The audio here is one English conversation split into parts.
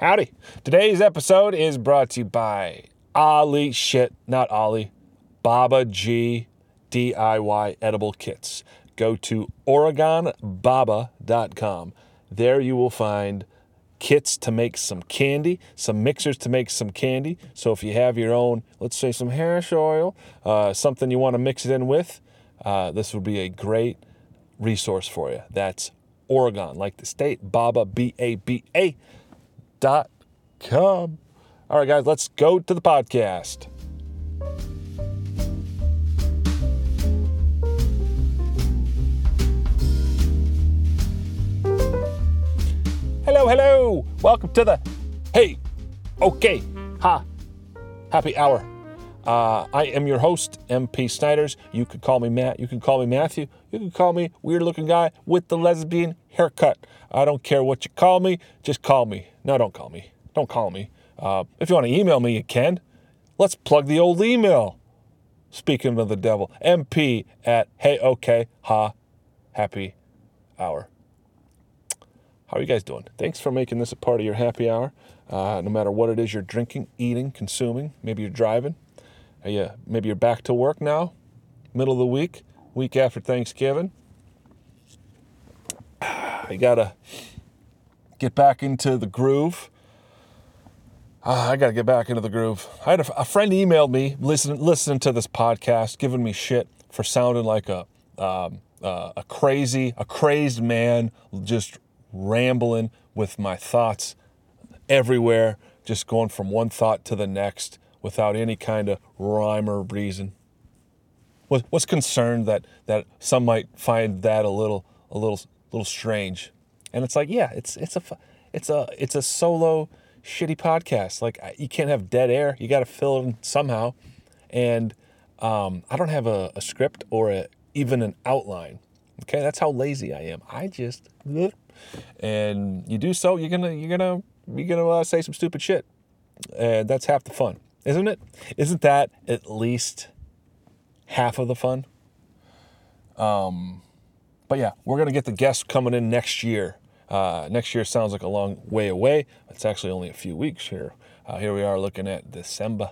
Howdy. Today's episode is brought to you by Ollie shit, not Ollie, Baba G DIY edible kits. Go to OregonBaba.com. There you will find kits to make some candy, some mixers to make some candy. So if you have your own, let's say some hash oil, uh, something you want to mix it in with, uh, this would be a great resource for you. That's Oregon, like the state, Baba, B A B A dot com. All right, guys, let's go to the podcast. Hello, hello. Welcome to the Hey, okay, ha, happy hour. Uh, I am your host, MP Snyders. You could call me Matt. You can call me Matthew. You can call me weird looking guy with the lesbian haircut. I don't care what you call me. Just call me. No, don't call me. Don't call me. Uh, if you want to email me, you can. Let's plug the old email. Speaking of the devil, MP at hey okay ha happy hour. How are you guys doing? Thanks for making this a part of your happy hour. Uh, no matter what it is you're drinking, eating, consuming, maybe you're driving. Are you, maybe you're back to work now, middle of the week, week after Thanksgiving. You gotta get back into the groove. Uh, I gotta get back into the groove. I had a, a friend emailed me listening listening to this podcast, giving me shit for sounding like a um, uh, a crazy, a crazed man, just rambling with my thoughts everywhere, just going from one thought to the next without any kind of rhyme or reason. Was was concerned that that some might find that a little a little little strange, and it's like yeah, it's it's a it's a it's a solo shitty podcast. Like you can't have dead air. You got to fill in somehow, and um, I don't have a, a script or a, even an outline. Okay, that's how lazy I am. I just and you do so, you're gonna you're gonna you're gonna uh, say some stupid shit, and that's half the fun, isn't it? Isn't that at least half of the fun? Um, but yeah, we're gonna get the guests coming in next year. Uh, next year sounds like a long way away. It's actually only a few weeks here. Uh, here we are looking at December.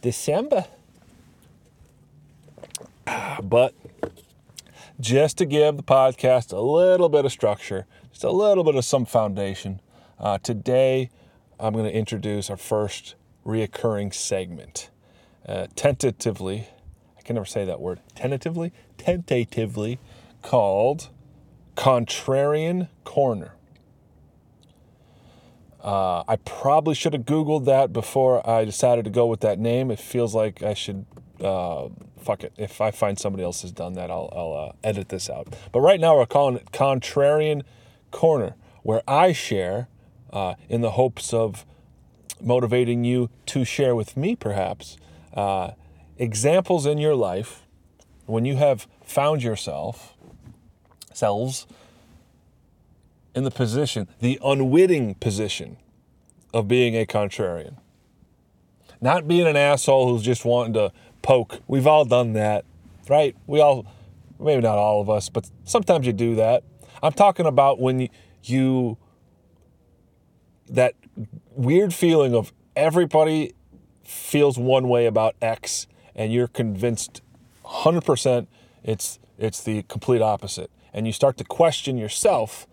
December. But just to give the podcast a little bit of structure, just a little bit of some foundation. Uh, today, I'm going to introduce our first reoccurring segment. Uh, tentatively, I can never say that word, tentatively, tentatively called Contrarian Corner. Uh, I probably should have Googled that before I decided to go with that name. It feels like I should uh, fuck it. If I find somebody else has done that, I'll, I'll uh, edit this out. But right now, we're calling it Contrarian Corner, where I share uh, in the hopes of motivating you to share with me, perhaps, uh, examples in your life when you have found yourself, selves, in the position, the unwitting position of being a contrarian. Not being an asshole who's just wanting to poke. We've all done that, right? We all, maybe not all of us, but sometimes you do that. I'm talking about when you, you that weird feeling of everybody feels one way about X and you're convinced 100% it's it's the complete opposite. And you start to question yourself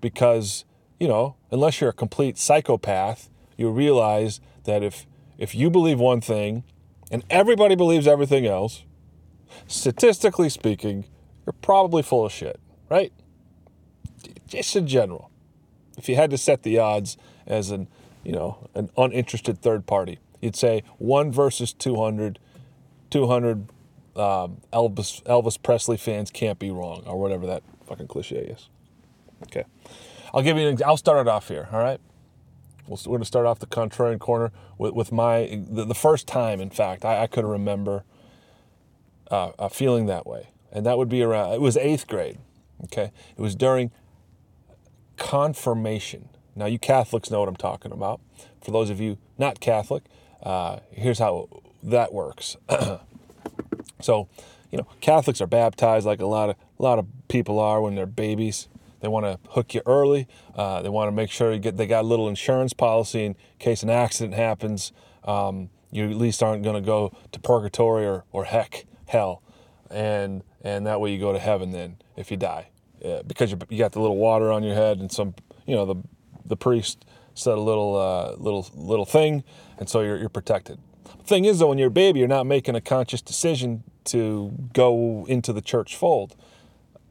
because you know unless you're a complete psychopath you realize that if if you believe one thing and everybody believes everything else statistically speaking you're probably full of shit right? Just in general. If you had to set the odds as an you know an uninterested third party. You'd say 1 versus 200 200 um, Elvis Elvis Presley fans can't be wrong or whatever that fucking cliche is. Okay. I'll give you an I'll start it off here all right? We're going to start off the contrarian corner with, with my the, the first time in fact I, I could remember uh, uh, feeling that way. And that would be around it was eighth grade okay? It was during confirmation now, you Catholics know what I'm talking about. For those of you not Catholic, uh, here's how that works. so, you know, Catholics are baptized like a lot of a lot of people are when they're babies. They want to hook you early. Uh, they want to make sure you get. They got a little insurance policy in case an accident happens. Um, you at least aren't going to go to purgatory or, or heck hell, and and that way you go to heaven then if you die, uh, because you got the little water on your head and some you know the the priest said a little uh, little little thing, and so you're you're protected. Thing is though, when you're a baby, you're not making a conscious decision to go into the church fold.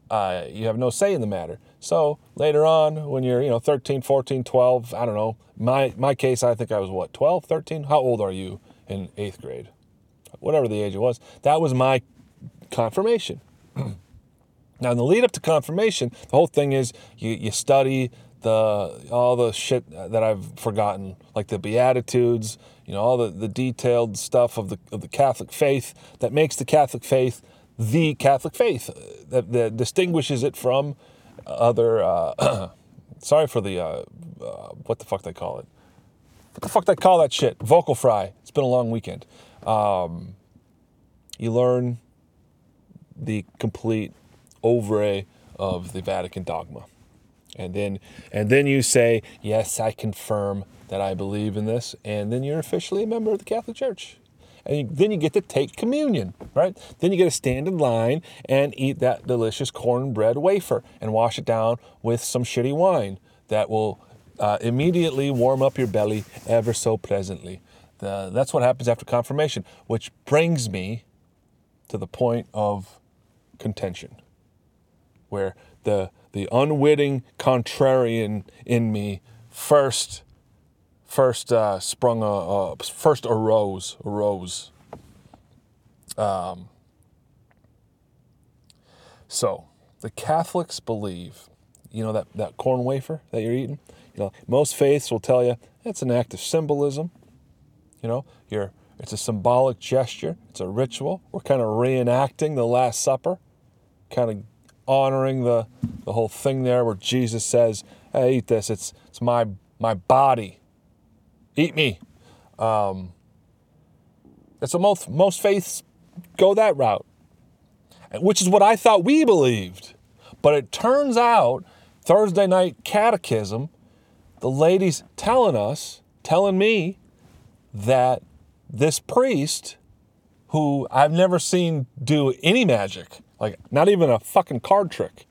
Uh, you have no say in the matter. So later on, when you're, you know, 13, 14, 12, I don't know. My my case, I think I was what, 12, 13? How old are you in eighth grade? Whatever the age it was. That was my confirmation. now, in the lead up to confirmation, the whole thing is you, you study the all the shit that I've forgotten, like the Beatitudes, you know, all the, the detailed stuff of the of the Catholic faith that makes the Catholic faith the Catholic faith that, that distinguishes it from other. Uh, sorry for the uh, uh, what the fuck they call it. What the fuck they call that shit? Vocal fry. It's been a long weekend. Um, you learn the complete oeuvre of the Vatican dogma, and then and then you say, "Yes, I confirm that I believe in this," and then you're officially a member of the Catholic Church and you, then you get to take communion, right? Then you get to stand in line and eat that delicious cornbread wafer and wash it down with some shitty wine that will uh, immediately warm up your belly ever so pleasantly. The, that's what happens after confirmation, which brings me to the point of contention, where the the unwitting contrarian in me first first uh, sprung, a, uh, first arose, arose. Um, so the Catholics believe, you know, that, that corn wafer that you're eating, you know, most faiths will tell you it's an act of symbolism. You know, you're, it's a symbolic gesture, it's a ritual. We're kind of reenacting the Last Supper, kind of honoring the, the whole thing there where Jesus says, hey, eat this, it's, it's my, my body eat me. Um, and so most, most faiths go that route, which is what I thought we believed. But it turns out, Thursday night catechism, the lady's telling us, telling me that this priest, who I've never seen do any magic, like not even a fucking card trick,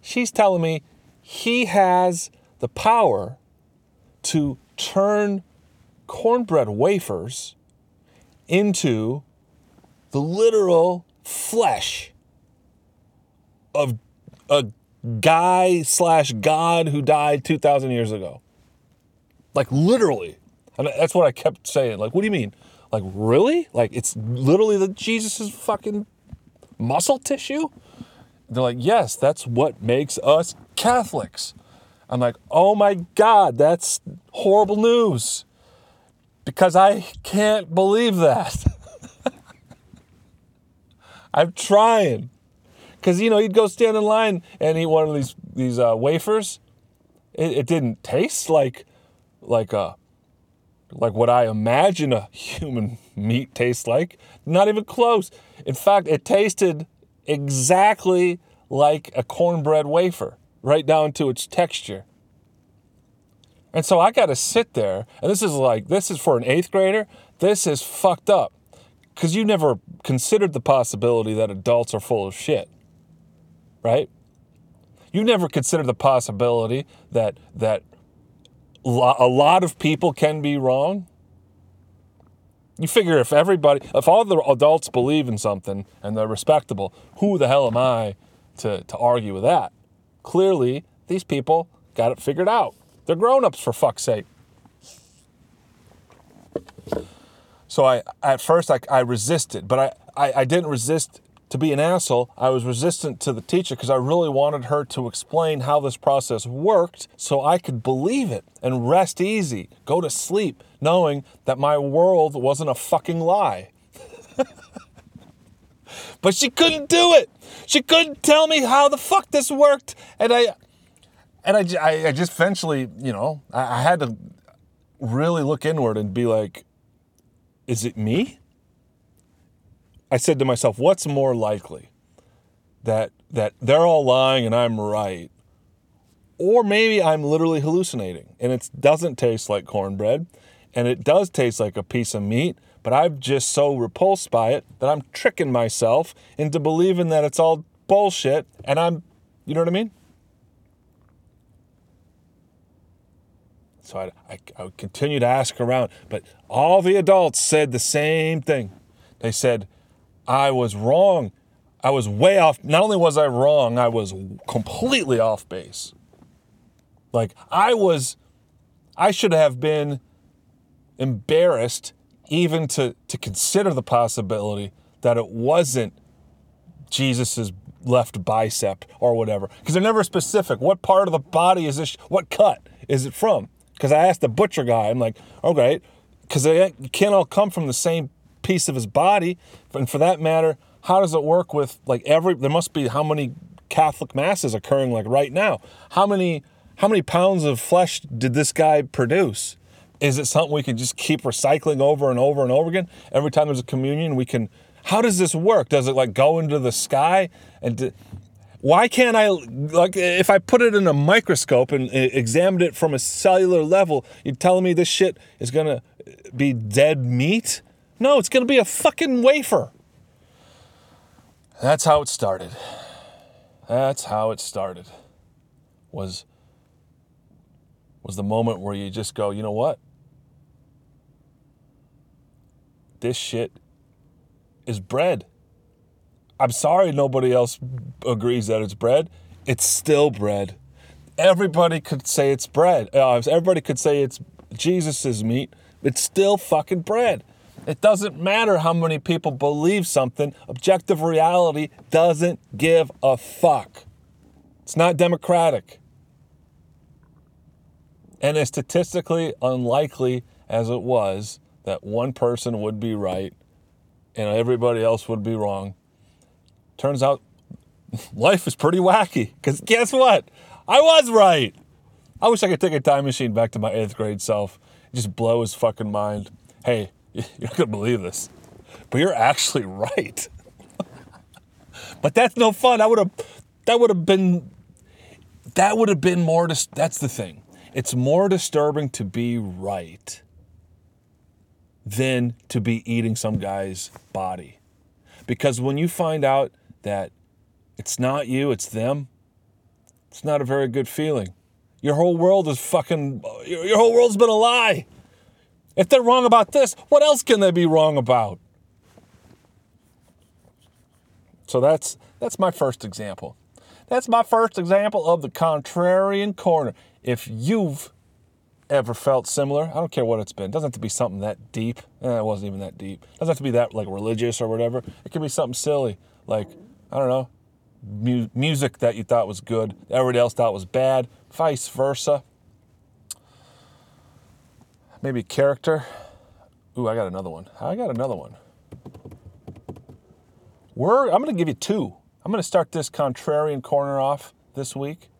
she's telling me he has the power to turn cornbread wafers into the literal flesh of a guy slash god who died 2,000 years ago. Like literally. And that's what I kept saying. Like, what do you mean? Like, really? Like, it's literally the Jesus's fucking muscle tissue? They're like, yes, that's what makes us Catholics. I'm like, oh my God, that's horrible news because I can't believe that. I'm trying. Because, you know, you'd go stand in line and eat one of these, these uh, wafers. It, it didn't taste like, like, a, uh, like what I imagine a human meat tastes like. Not even close. In fact, it tasted exactly like a cornbread wafer right down to its texture. And so I got to sit there, and this is like, this is for an eighth grader, this is fucked up. Because you never considered the possibility that adults are full of shit, right? You never considered the possibility that, that a lot of people can be wrong. You figure if everybody, if all the adults believe in something and they're respectable, who the hell am I to, to argue with that? Clearly, these people got it figured out. They're grown-ups for fuck's sake. So I at first I, I resisted, but I, I, I didn't resist to be an asshole. I was resistant to the teacher because I really wanted her to explain how this process worked so I could believe it and rest easy, go to sleep, knowing that my world wasn't a fucking lie. but she couldn't do it. She couldn't tell me how the fuck this worked. And I and I, I, just eventually, you know, I had to really look inward and be like, is it me? I said to myself, what's more likely? That that they're all lying and I'm right, Or maybe I'm literally hallucinating and it doesn't taste like cornbread and it does taste like a piece of meat, but I'm just so repulsed by it that I'm tricking myself into believing that it's all bullshit and I'm, you know what I mean? So I, I, I would continue to ask around, but all the adults said the same thing. They said, I was wrong. I was way off. Not only was I wrong, I was completely off base. Like, I was, I should have been embarrassed even to, to consider the possibility that it wasn't Jesus's left bicep or whatever. Because they're never specific. What part of the body is this? What cut is it from? Because I asked the butcher guy, I'm like, okay, because they can't all come from the same piece of his body. And for that matter, how does it work with like every, there must be how many Catholic masses occurring like right now? How many, how many pounds of flesh did this guy produce? Is it something we can just keep recycling over and over and over again? Every time there's a communion, we can, how does this work? Does it like go into the sky and, why can't I, like, if I put it in a microscope and eh, examined it from a cellular level, you're telling me this shit is gonna be dead meat? No, it's gonna be a fucking wafer. That's how it started. That's how it started. Was was the moment where you just go, you know what? This shit is bread. I'm sorry nobody else agrees that it's bread. It's still bread. Everybody could say it's bread. Uh, everybody could say it's Jesus's meat. It's still fucking bread. It doesn't matter how many people believe something. Objective reality doesn't give a fuck. It's not democratic. And as statistically unlikely as it was that one person would be right and everybody else would be wrong, Turns out life is pretty wacky. Because guess what? I was right. I wish I could take a time machine back to my eighth grade self and just blow his fucking mind. Hey, you're not going to believe this, but you're actually right. but that's no fun. I would have, that would have been, that would have been more, dis- that's the thing. It's more disturbing to be right than to be eating some guy's body. Because when you find out that it's not you, it's them, it's not a very good feeling. Your whole world is fucking, your whole world's been a lie. If they're wrong about this, what else can they be wrong about? So that's that's my first example. That's my first example of the contrarian corner. If you've ever felt similar, I don't care what it's been. It doesn't have to be something that deep. Eh, it wasn't even that deep. It doesn't have to be that like religious or whatever. It could be something silly, like I don't know, mu- music that you thought was good, everybody else thought was bad, vice versa. Maybe character. Ooh, I got another one. I got another one. We're, I'm going to give you two. I'm going to start this contrarian corner off this week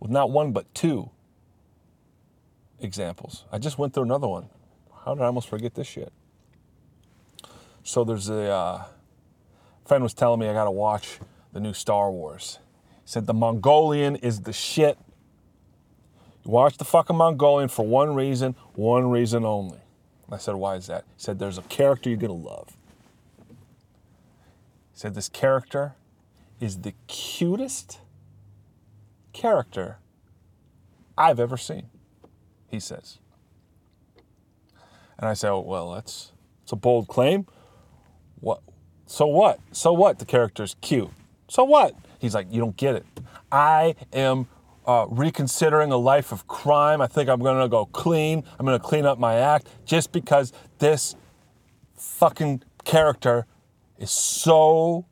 with not one, but two examples. I just went through another one. How did I almost forget this shit? So there's a, uh, friend was telling me I got to watch the new Star Wars. He said the Mongolian is the shit. You watch the fucking Mongolian for one reason, one reason only. I said, why is that? He said, there's a character you're going to love. He said, this character is the cutest character I've ever seen, he says. And I say, oh, well, that's, that's a bold claim. What, so what? So what? The character's cute. So what? He's like, you don't get it. I am uh, reconsidering a life of crime. I think I'm going to go clean. I'm going to clean up my act just because this fucking character is so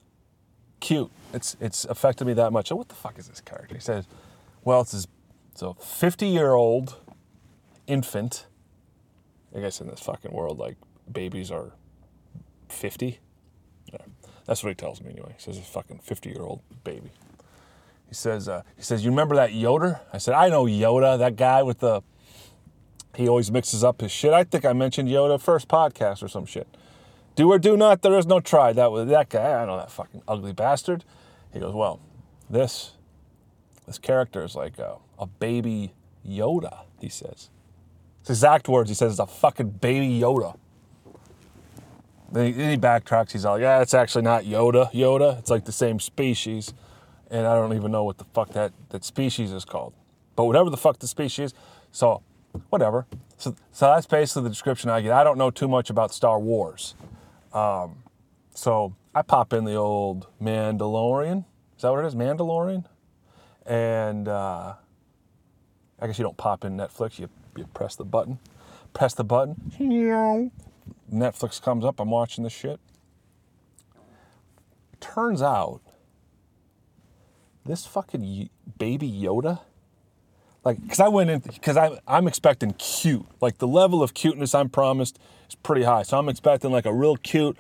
cute. It's it's affected me that much. So what the fuck is this character? He says, well, it's this so 50 year old infant. I guess in this fucking world, like babies are 50. That's what he tells me anyway. He says a fucking 50 year old baby. He says, uh, he says, you remember that Yoda? I said, I know Yoda, that guy with the, he always mixes up his shit. I think I mentioned Yoda first podcast or some shit. Do or do not, there is no try. That was that guy. I know that fucking ugly bastard. He goes, well, this, this character is like a, a baby Yoda, he says. It's exact words. He says it's a fucking baby Yoda. Then he, then he backtracks. He's all, yeah, it's actually not Yoda. Yoda. It's like the same species, and I don't even know what the fuck that that species is called. But whatever the fuck the species, so whatever. So so that's basically the description I get. I don't know too much about Star Wars, um, so I pop in the old Mandalorian. Is that what it is? Mandalorian, and uh, I guess you don't pop in Netflix. You you press the button, press the button. Netflix comes up. I'm watching this shit. Turns out, this fucking baby Yoda, like, because I went in, because I'm, I'm expecting cute. Like, the level of cuteness I'm promised is pretty high. So I'm expecting like a real cute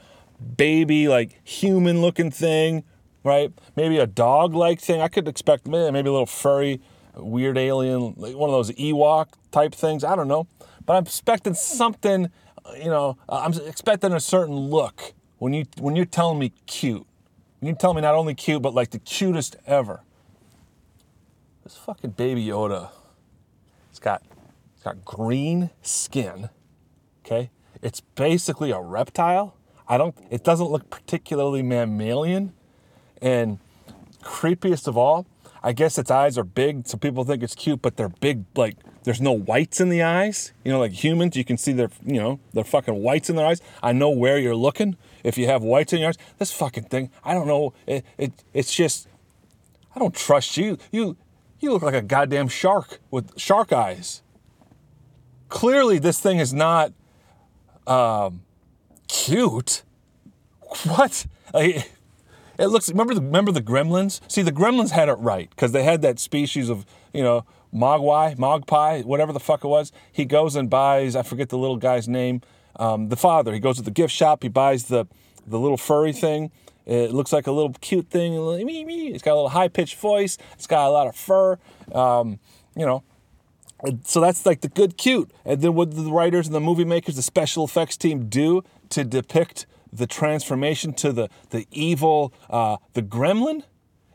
baby, like human looking thing, right? Maybe a dog like thing. I could expect maybe, maybe a little furry, weird alien, like one of those Ewok type things. I don't know. But I'm expecting something, you know, I'm expecting a certain look when you when you're telling me cute. You tell me not only cute, but like the cutest ever. This fucking baby Yoda. It's got it's got green skin. Okay? It's basically a reptile. I don't it doesn't look particularly mammalian. And creepiest of all, I guess its eyes are big, so people think it's cute, but they're big like there's no whites in the eyes. You know, like humans, you can see their, you know, their fucking whites in their eyes. I know where you're looking. If you have whites in your eyes, this fucking thing, I don't know. It, it it's just, I don't trust you. You, you look like a goddamn shark with shark eyes. Clearly, this thing is not um, cute. What? Like, it looks. Remember the remember the Gremlins? See, the Gremlins had it right because they had that species of you know Mogwai, Mogpie, whatever the fuck it was. He goes and buys, I forget the little guy's name, um, the father. He goes to the gift shop, he buys the, the little furry thing. It looks like a little cute thing. It's got a little high pitched voice, it's got a lot of fur. Um, you know, so that's like the good cute. And then what the writers and the movie makers, the special effects team do to depict the transformation to the, the evil, uh, the gremlin?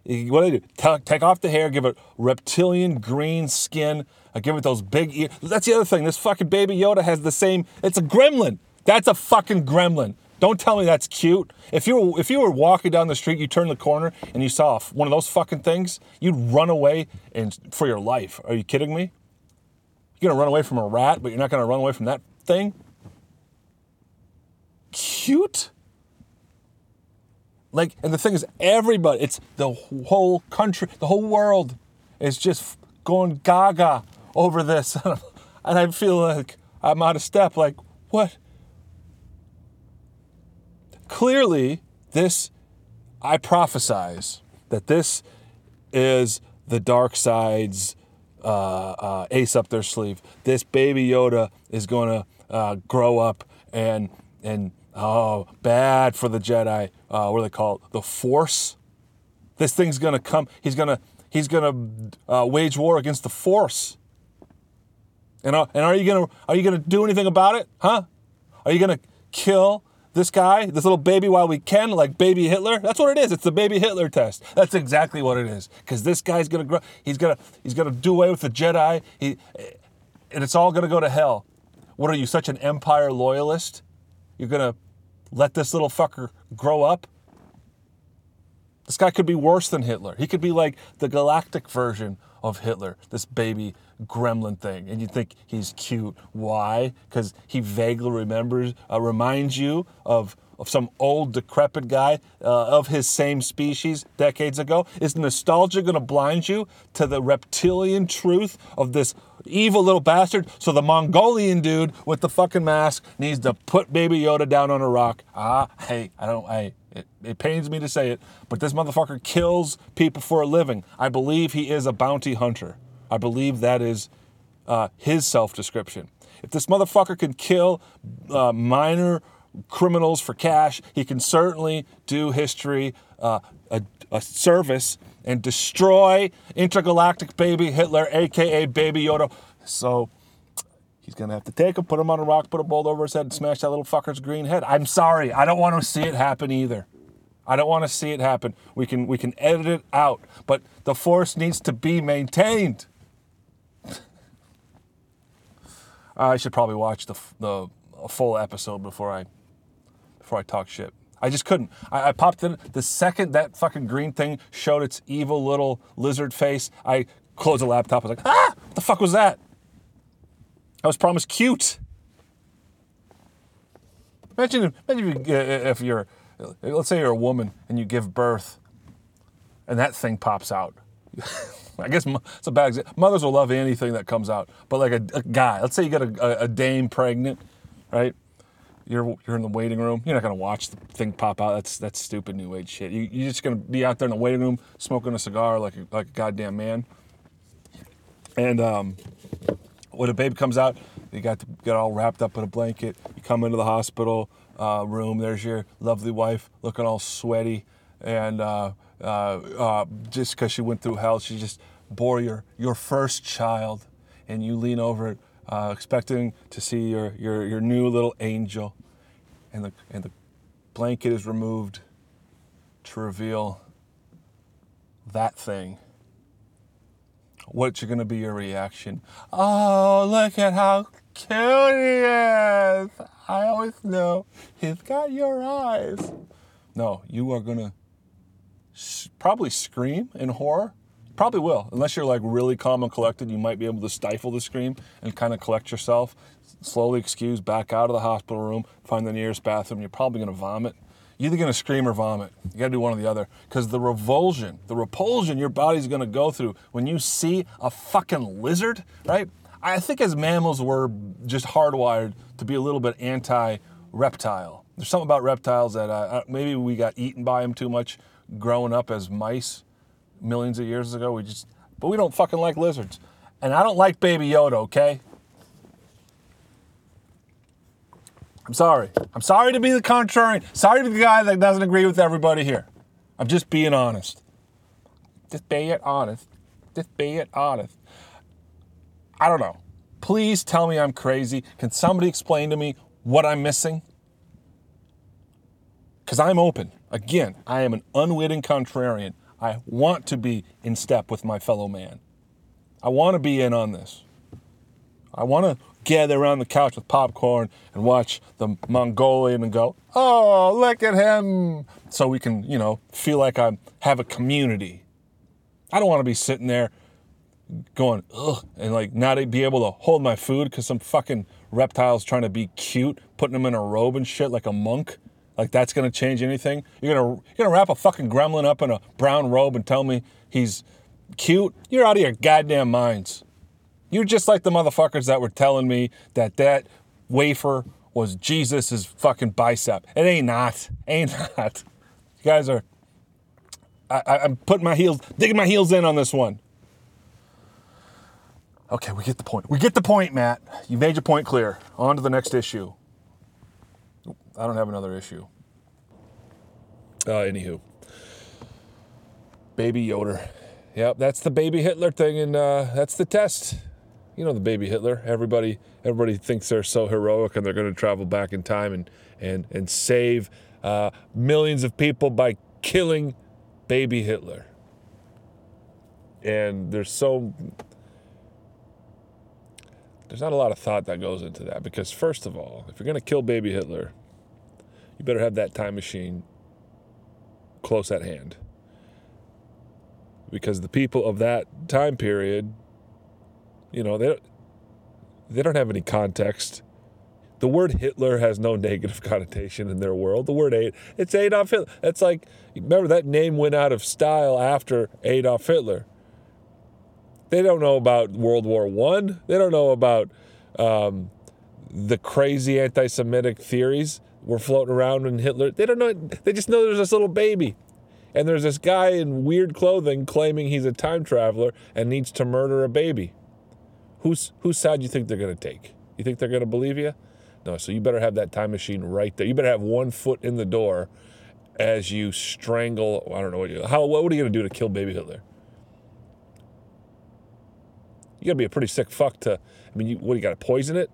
What do they do? take off the hair, give it reptilian green skin, uh, give it those big ears. That's the other thing. This fucking baby Yoda has the same. It's a gremlin. That's a fucking gremlin. Don't tell me that's cute. If you were if you were walking down the street, you turn the corner and you saw one of those fucking things, you'd run away and for your life. Are you kidding me? You're gonna run away from a rat, but you're not gonna run away from that thing. Cute. Like, and the thing is, everybody, it's the whole country, the whole world is just going gaga over this. and I feel like I'm out of step. Like, what? Clearly, this, I prophesize that this is the dark side's uh, uh, ace up their sleeve. This baby Yoda is going to uh, grow up and and Oh, bad for the Jedi. Uh, what do they call it? The Force. This thing's gonna come. He's gonna he's gonna uh, wage war against the Force. And uh, and are you gonna are you gonna do anything about it? Huh? Are you gonna kill this guy, this little baby, while we can, like baby Hitler? That's what it is. It's the baby Hitler test. That's exactly what it is. Because this guy's gonna grow. He's gonna he's gonna do away with the Jedi. He, and it's all gonna go to hell. What are you, such an Empire loyalist? You're gonna let this little fucker grow up. This guy could be worse than Hitler. He could be like the galactic version of Hitler, this baby gremlin thing. And you think he's cute. Why? Because he vaguely remembers, uh, reminds you of, of some old, decrepit guy uh, of his same species decades ago. Is nostalgia going to blind you to the reptilian truth of this evil little bastard. So the Mongolian dude with the fucking mask needs to put Baby Yoda down on a rock. Ah, hey, I don't, I, it, it pains me to say it, but this motherfucker kills people for a living. I believe he is a bounty hunter. I believe that is uh, his self description. If this motherfucker can kill uh, minor criminals for cash, he can certainly do history uh, a, a service and destroy intergalactic baby Hitler, aka Baby Yoda. So he's gonna have to take him, put him on a rock, put a bolt over his head, and smash that little fucker's green head. I'm sorry, I don't want to see it happen either. I don't want to see it happen. We can we can edit it out, but the force needs to be maintained. I should probably watch the the full episode before I before I talk shit. I just couldn't. I, I popped in the second that fucking green thing showed its evil little lizard face. I closed the laptop. I was like, ah, what the fuck was that? I was promised cute. Imagine, imagine if, you, if you're, let's say you're a woman and you give birth, and that thing pops out. I guess it's a bad example. Mothers will love anything that comes out, but like a, a guy, let's say you got a, a, dame pregnant, right? You're you're in the waiting room. You're not gonna watch the thing pop out. That's that's stupid new age shit. You, you're just gonna be out there in the waiting room smoking a cigar like a, like a goddamn man. And um, when a baby comes out, you got to get all wrapped up in a blanket. You come into the hospital uh, room. There's your lovely wife looking all sweaty, and uh, uh, uh just because she went through hell, she just bore your your first child, and you lean over it, uh, expecting to see your, your your new little angel, and the and the blanket is removed to reveal that thing what's going to be your reaction? Oh, look at how cute he is. I always know he's got your eyes. No, you are going to probably scream in horror. Probably will. Unless you're like really calm and collected, you might be able to stifle the scream and kind of collect yourself. Slowly excuse, back out of the hospital room, find the nearest bathroom. You're probably going to vomit you're either going to scream or vomit. You got to do one or the other. Because the revulsion, the repulsion your body's going to go through when you see a fucking lizard, right? I think as mammals, we're just hardwired to be a little bit anti reptile. There's something about reptiles that uh, uh, maybe we got eaten by them too much growing up as mice millions of years ago. We just, but we don't fucking like lizards. And I don't like Baby Yoda, okay? I'm sorry. I'm sorry to be the contrarian. Sorry to be the guy that doesn't agree with everybody here. I'm just being honest. Just be it honest. Just be it honest. I don't know. Please tell me I'm crazy. Can somebody explain to me what I'm missing? Because I'm open. Again, I am an unwitting contrarian. I want to be in step with my fellow man. I want to be in on this. I want to gather around the couch with popcorn and watch the Mongolian and go, oh, look at him. So we can, you know, feel like I have a community. I don't want to be sitting there going, ugh, and like not be able to hold my food because some fucking reptile's trying to be cute, putting him in a robe and shit like a monk. Like that's gonna change anything? You're gonna you're gonna wrap a fucking gremlin up in a brown robe and tell me he's cute? You're out of your goddamn minds. You're just like the motherfuckers that were telling me that that wafer was Jesus's fucking bicep. It ain't not. Ain't not. You guys are. I, am putting my heels, digging my heels in on this one. Okay, we get the point. We get the point, Matt. You made your point clear. On to the next issue. I don't have another issue. Uh, anywho, Baby Yoder. Yep, that's the baby Hitler thing, and uh, that's the test you know the baby Hitler. Everybody everybody thinks they're so heroic and they're going to travel back in time and and and save uh, millions of people by killing baby Hitler. And there's so there's not a lot of thought that goes into that because first of all, if you're going to kill baby Hitler, you better have that time machine close at hand. Because the people of that time period you know, they they don't have any context. The word Hitler has no negative connotation in their world. The word Ad, it's Adolf Hitler. It's like remember that name went out of style after Adolf Hitler. They don't know about World War One. They don't know about um, the crazy anti-Semitic theories were floating around in Hitler. They don't know. They just know there's this little baby, and there's this guy in weird clothing claiming he's a time traveler and needs to murder a baby. Whose whose side do you think they're going to take? You think they're going to believe you? No. So you better have that time machine right there. You better have one foot in the door as you strangle. I don't know what you. How what are you going to do to kill baby Hitler? You got to be a pretty sick fuck to. I mean, you, what you got to poison it?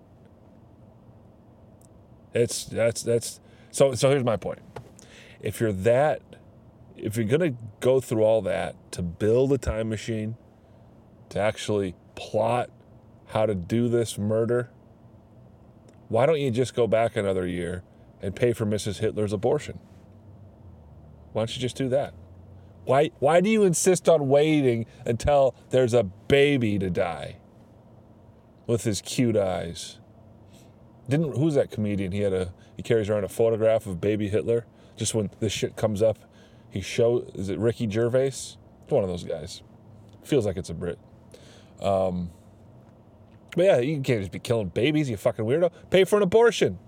It's that's that's so so. Here's my point. If you're that, if you're gonna go through all that to build a time machine, to actually plot how to do this murder, Why don't you just go back another year and pay for Mrs. Hitler's abortion? Why don't you just do that? Why, why do you insist on waiting until there's a baby to die with his cute eyes? Didn't who's that comedian? He had a he carries around a photograph of baby Hitler. Just when this shit comes up, he show is it Ricky Gervais? It's one of those guys. Feels like it's a Brit. Um, but yeah, you can't just be killing babies, you fucking weirdo. Pay for an abortion.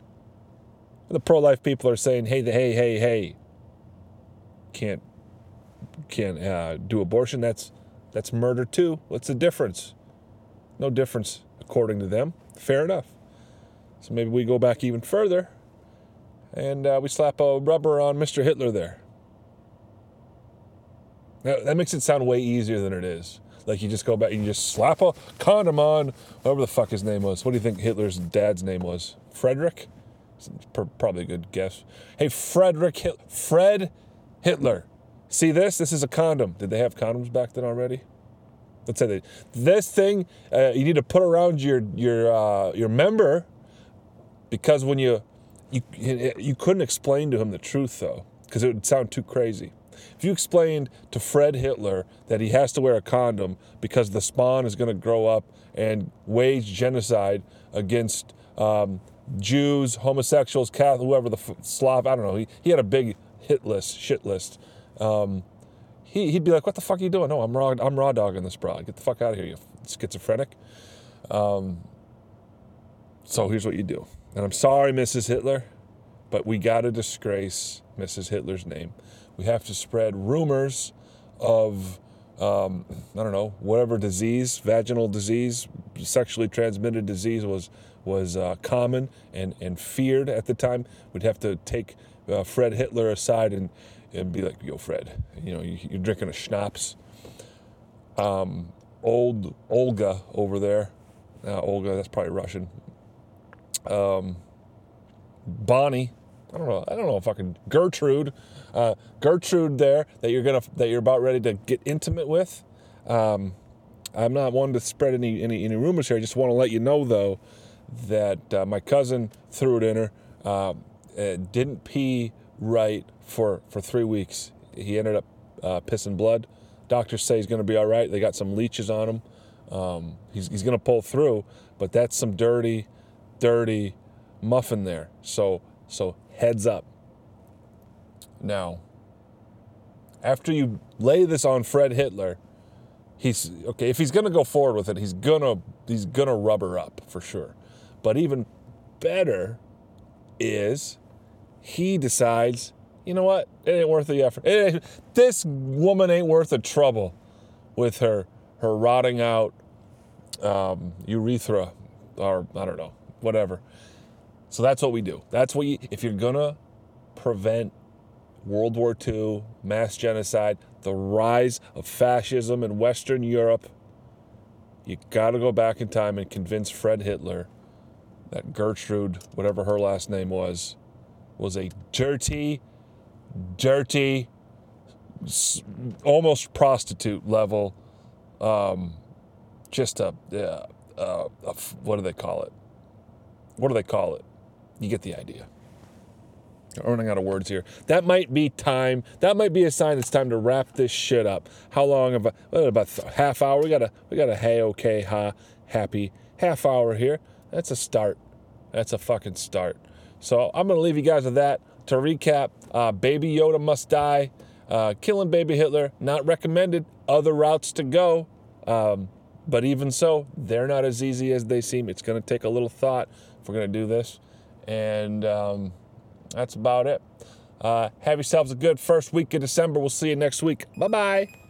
The pro-life people are saying, "Hey, the hey, hey, hey, can't can't uh, do abortion. That's that's murder too. What's the difference? No difference according to them. Fair enough. So maybe we go back even further, and uh, we slap a rubber on Mr. Hitler there. Now, that makes it sound way easier than it is. Like you just go back and you just slap a condom on whatever the fuck his name was. What do you think Hitler's dad's name was? Frederick? Probably a good guess. Hey, Frederick Hit- Fred Hitler. See this? This is a condom. Did they have condoms back then already? Let's say that this thing uh, you need to put around your your uh, your member because when you you you couldn't explain to him the truth though because it would sound too crazy. If you explained to Fred Hitler that he has to wear a condom because the spawn is going to grow up and wage genocide against um, Jews, homosexuals, Catholic, whoever the f- Slav, I don't know. He, he had a big hit list, shit list um, he, he'd be like, "What the fuck are you doing? No, I'm raw. I'm raw dogging this bra. Get the fuck out of here, you schizophrenic." Um, so here's what you do. And I'm sorry, Mrs. Hitler, but we got to disgrace Mrs. Hitler's name. We have to spread rumors of um, I don't know whatever disease, vaginal disease, sexually transmitted disease was was uh, common and and feared at the time. We'd have to take uh, Fred Hitler aside and and be like, "Yo, Fred, you know, you, are drinking a schnapps." Um, old Olga over there, uh, Olga, that's probably Russian. Um, Bonnie, I don't know, I don't know, fucking Gertrude, uh, Gertrude there that you're gonna that you're about ready to get intimate with. Um, I'm not one to spread any any, any rumors here. I just want to let you know though that uh, my cousin threw it in her. Uh, didn't pee right for, for three weeks. He ended up uh, pissing blood. Doctors say he's going to be all right. They got some leeches on him. Um, he's he's going to pull through, but that's some dirty, dirty muffin there. So so heads up. Now, after you lay this on Fred Hitler, he's okay. If he's to go forward with it, he's gonna he's gonna rubber up for sure. But even better is he decides, you know what? It ain't worth the effort. this woman ain't worth the trouble with her her rotting out um, urethra or I don't know, whatever. So that's what we do. That's what you, if you're gonna prevent World War II, mass genocide, the rise of fascism in Western Europe, you got to go back in time and convince Fred Hitler that Gertrude, whatever her last name was, was a dirty, dirty, almost prostitute level, um, just a, uh, uh, a, what do they call it? What do they call it? You get the idea. I'm running out of words here. That might be time. That might be a sign it's time to wrap this shit up. How long of a about half hour? We got a we got a hey okay ha happy half hour here. That's a start. That's a fucking start. So I'm to leave you guys with that. To recap, uh, Baby Yoda must die. Uh, killing Baby Hitler, not recommended. Other routes to go. Um, but even so, they're not as easy as they seem. It's going to take a little thought if we're going to do this. And um, that's about it. Uh, have yourselves a good first week of December. We'll see you next week. Bye bye.